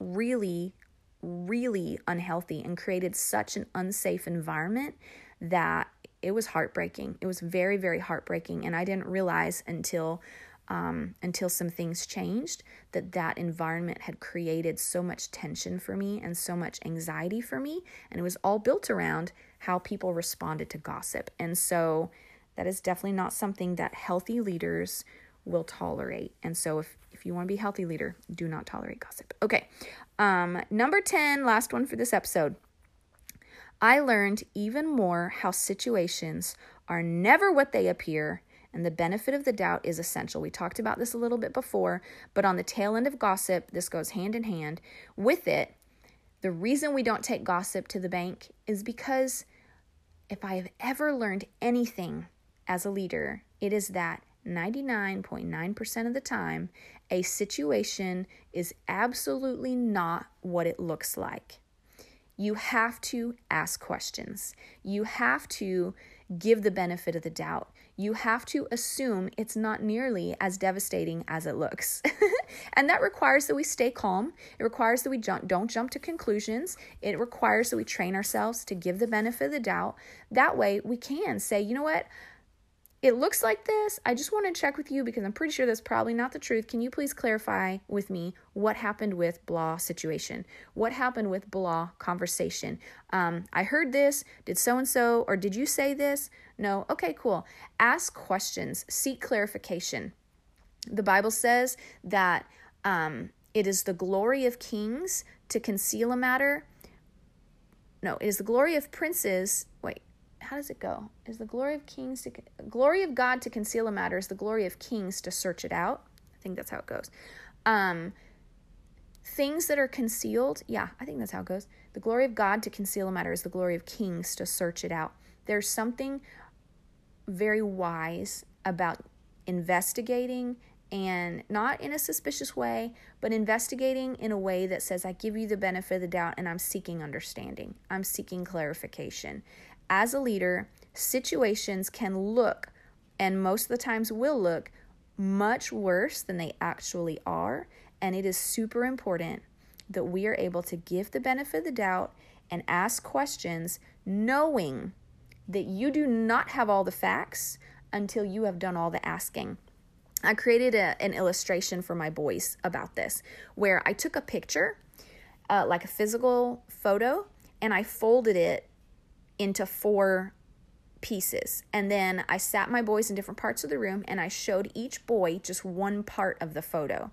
really really unhealthy and created such an unsafe environment that it was heartbreaking. It was very very heartbreaking. And i didn't realize until um, until some things changed that that environment had created so much tension for me and so much anxiety for me. And it was all built around how people responded to gossip. And so that is definitely not something that healthy leaders will tolerate. And so if, if you want to be a healthy leader, do not tolerate gossip. Okay. Um, number 10, last one for this episode. I learned even more how situations are never what they appear, and the benefit of the doubt is essential. We talked about this a little bit before, but on the tail end of gossip, this goes hand in hand with it. The reason we don't take gossip to the bank is because if I have ever learned anything as a leader, it is that 99.9% of the time, a situation is absolutely not what it looks like. You have to ask questions. You have to give the benefit of the doubt. You have to assume it's not nearly as devastating as it looks. [laughs] and that requires that we stay calm. It requires that we don't jump to conclusions. It requires that we train ourselves to give the benefit of the doubt. That way, we can say, you know what? It looks like this. I just want to check with you because I'm pretty sure that's probably not the truth. Can you please clarify with me what happened with blah situation? What happened with blah conversation? Um, I heard this. Did so and so, or did you say this? No. Okay, cool. Ask questions, seek clarification. The Bible says that um, it is the glory of kings to conceal a matter. No, it is the glory of princes. Wait, how does it go? Is the glory of kings to glory of God to conceal a matter is the glory of kings to search it out. I think that's how it goes. Um, things that are concealed, yeah, I think that's how it goes. The glory of God to conceal a matter is the glory of kings to search it out. There's something very wise about investigating and not in a suspicious way, but investigating in a way that says, I give you the benefit of the doubt and I'm seeking understanding. I'm seeking clarification as a leader, situations can look, and most of the times will look, much worse than they actually are. And it is super important that we are able to give the benefit of the doubt and ask questions, knowing that you do not have all the facts until you have done all the asking. I created a, an illustration for my boys about this where I took a picture, uh, like a physical photo, and I folded it into four pieces. And then I sat my boys in different parts of the room and I showed each boy just one part of the photo.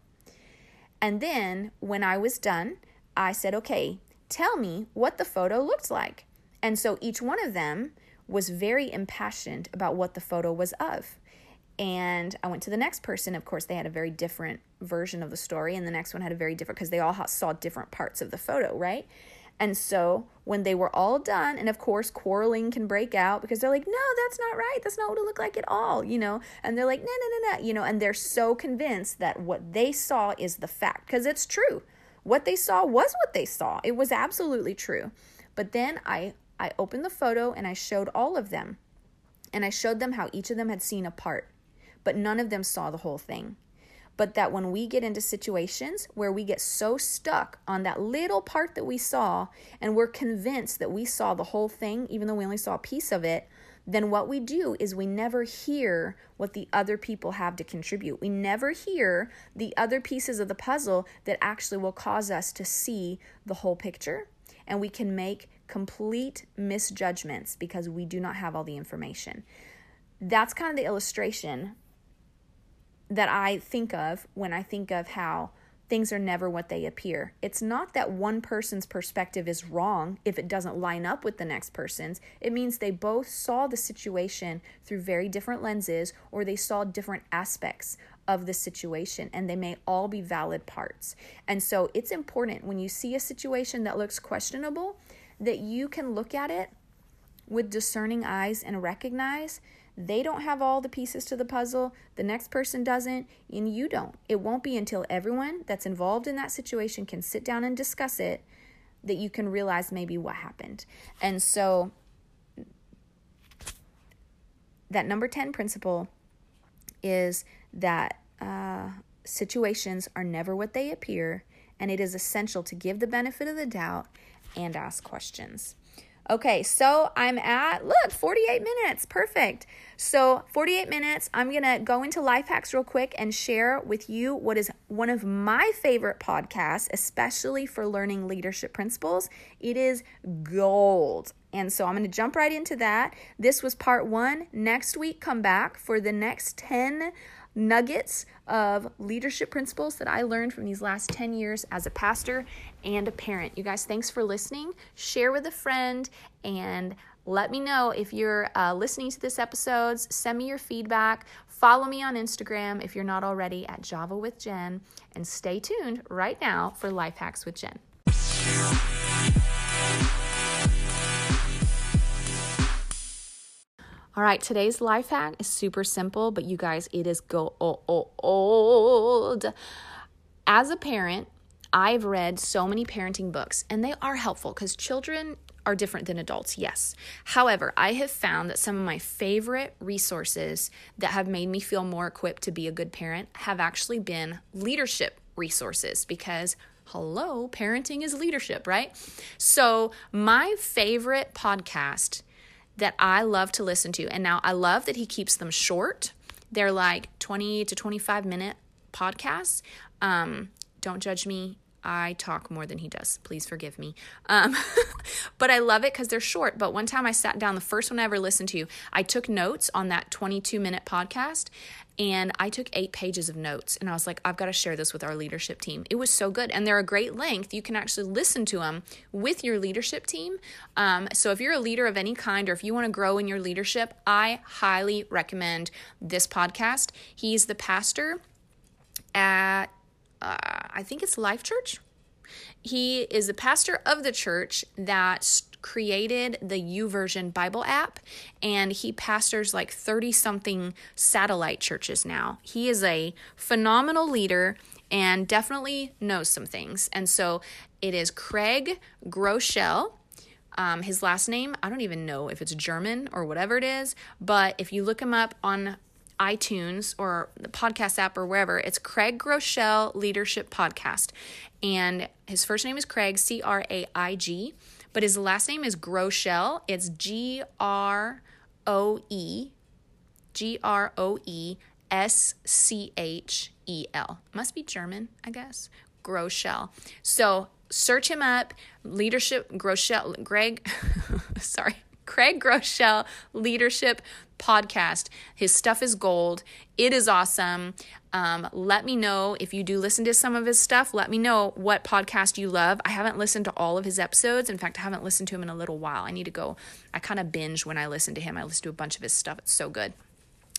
And then when I was done, I said, okay, tell me what the photo looked like. And so each one of them was very impassioned about what the photo was of. And I went to the next person. Of course, they had a very different version of the story, and the next one had a very different because they all saw different parts of the photo, right? And so when they were all done, and of course, quarreling can break out because they're like, no, that's not right. That's not what it looked like at all, you know? And they're like, no, no, no, no, you know? And they're so convinced that what they saw is the fact because it's true. What they saw was what they saw, it was absolutely true. But then I, I opened the photo and I showed all of them. And I showed them how each of them had seen a part, but none of them saw the whole thing but that when we get into situations where we get so stuck on that little part that we saw and we're convinced that we saw the whole thing, even though we only saw a piece of it, then what we do is we never hear what the other people have to contribute. We never hear the other pieces of the puzzle that actually will cause us to see the whole picture. And we can make complete misjudgments because we do not have all the information. That's kind of the illustration that I think of when I think of how things are never what they appear. It's not that one person's perspective is wrong if it doesn't line up with the next person's. It means they both saw the situation through very different lenses or they saw different aspects of the situation and they may all be valid parts. And so it's important when you see a situation that looks questionable that you can look at it with discerning eyes and recognize they don't have all the pieces to the puzzle, the next person doesn't, and you don't. It won't be until everyone that's involved in that situation can sit down and discuss it that you can realize maybe what happened. And so, that number 10 principle is that uh, situations are never what they appear, and it is essential to give the benefit of the doubt and ask questions. Okay, so I'm at, look, 48 minutes. Perfect. So, 48 minutes, I'm going to go into life hacks real quick and share with you what is one of my favorite podcasts, especially for learning leadership principles. It is gold. And so I'm going to jump right into that. This was part one. Next week, come back for the next 10 nuggets of leadership principles that I learned from these last 10 years as a pastor and a parent. You guys, thanks for listening. Share with a friend and let me know if you're uh, listening to this episodes. Send me your feedback. Follow me on Instagram if you're not already at Java with Jen. And stay tuned right now for Life Hacks with Jen. All right, today's life hack is super simple, but you guys, it is go old. As a parent, I've read so many parenting books, and they are helpful because children are different than adults, yes. However, I have found that some of my favorite resources that have made me feel more equipped to be a good parent have actually been leadership resources because hello, parenting is leadership, right? So, my favorite podcast that I love to listen to. And now I love that he keeps them short. They're like 20 to 25 minute podcasts. Um, don't judge me. I talk more than he does. Please forgive me. Um, [laughs] but I love it because they're short. But one time I sat down, the first one I ever listened to, I took notes on that 22 minute podcast and I took eight pages of notes and I was like, I've got to share this with our leadership team. It was so good. And they're a great length. You can actually listen to them with your leadership team. Um, so if you're a leader of any kind or if you want to grow in your leadership, I highly recommend this podcast. He's the pastor at, uh, I think it's Life Church. He is the pastor of the church that created the YouVersion Bible app and he pastors like 30 something satellite churches now. He is a phenomenal leader and definitely knows some things. And so it is Craig Groeschel. Um, his last name, I don't even know if it's German or whatever it is, but if you look him up on iTunes or the podcast app or wherever, it's Craig Groeschel Leadership Podcast. And his first name is Craig, C R A I G. But his last name is Groeschel. It's G R O E, G R O E S C H E L. Must be German, I guess. Groeschel. So search him up. Leadership Groeschel. Greg, [laughs] sorry, Craig Groeschel Leadership Podcast. His stuff is gold. It is awesome. Um, let me know if you do listen to some of his stuff. Let me know what podcast you love. I haven't listened to all of his episodes. In fact, I haven't listened to him in a little while. I need to go. I kind of binge when I listen to him. I listen to a bunch of his stuff. It's so good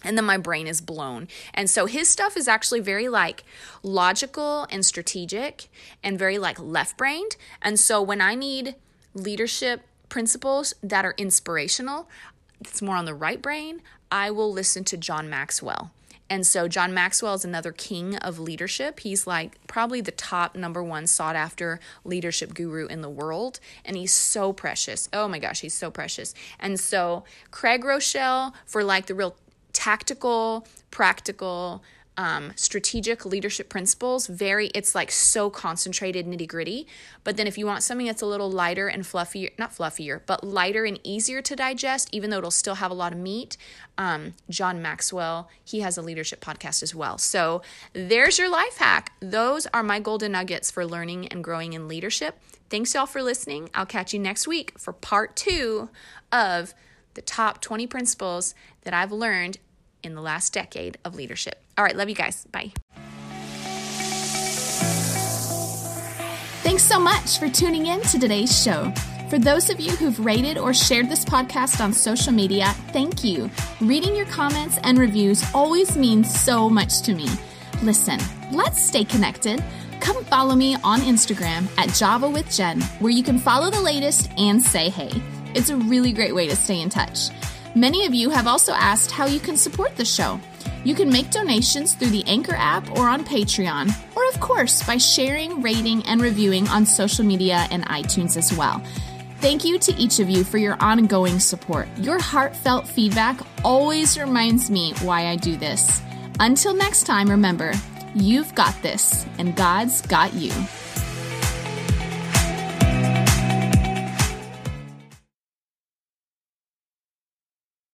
and then my brain is blown. And so his stuff is actually very like logical and strategic and very like left brained. And so when I need leadership principles that are inspirational, it's more on the right brain, I will listen to John Maxwell. And so John Maxwell is another king of leadership. He's like probably the top number one sought after leadership guru in the world. And he's so precious. Oh my gosh, he's so precious. And so Craig Groeschel for like the real tactical, practical, um, strategic leadership principles very it's like so concentrated nitty gritty but then if you want something that's a little lighter and fluffier not fluffier but lighter and easier to digest even though it'll still have a lot of meat um, john maxwell he has a leadership podcast as well. So there's your life hack. Those are my golden nuggets for learning and growing in leadership. Thanks y'all for listening. I'll catch you next week for part two of the top 20 principles that I've learned in the last decade of leadership. All right, love you guys. Bye. Thanks so much for tuning in to today's show. For those of you who've rated or shared this podcast on social media, thank you. Reading your comments and reviews always means so much to me. Listen, let's stay connected. Come follow me on Instagram at Java with Jen, where you can follow the latest and say hey. It's a really great way to stay in touch. Many of you have also asked how you can support the show. You can make donations through the Anchor app or on Patreon, or of course by sharing, rating, and reviewing on social media and iTunes as well. Thank you to each of you for your ongoing support. Your heartfelt feedback always reminds me why I do this. Until next time, remember, you've got this, and God's got you.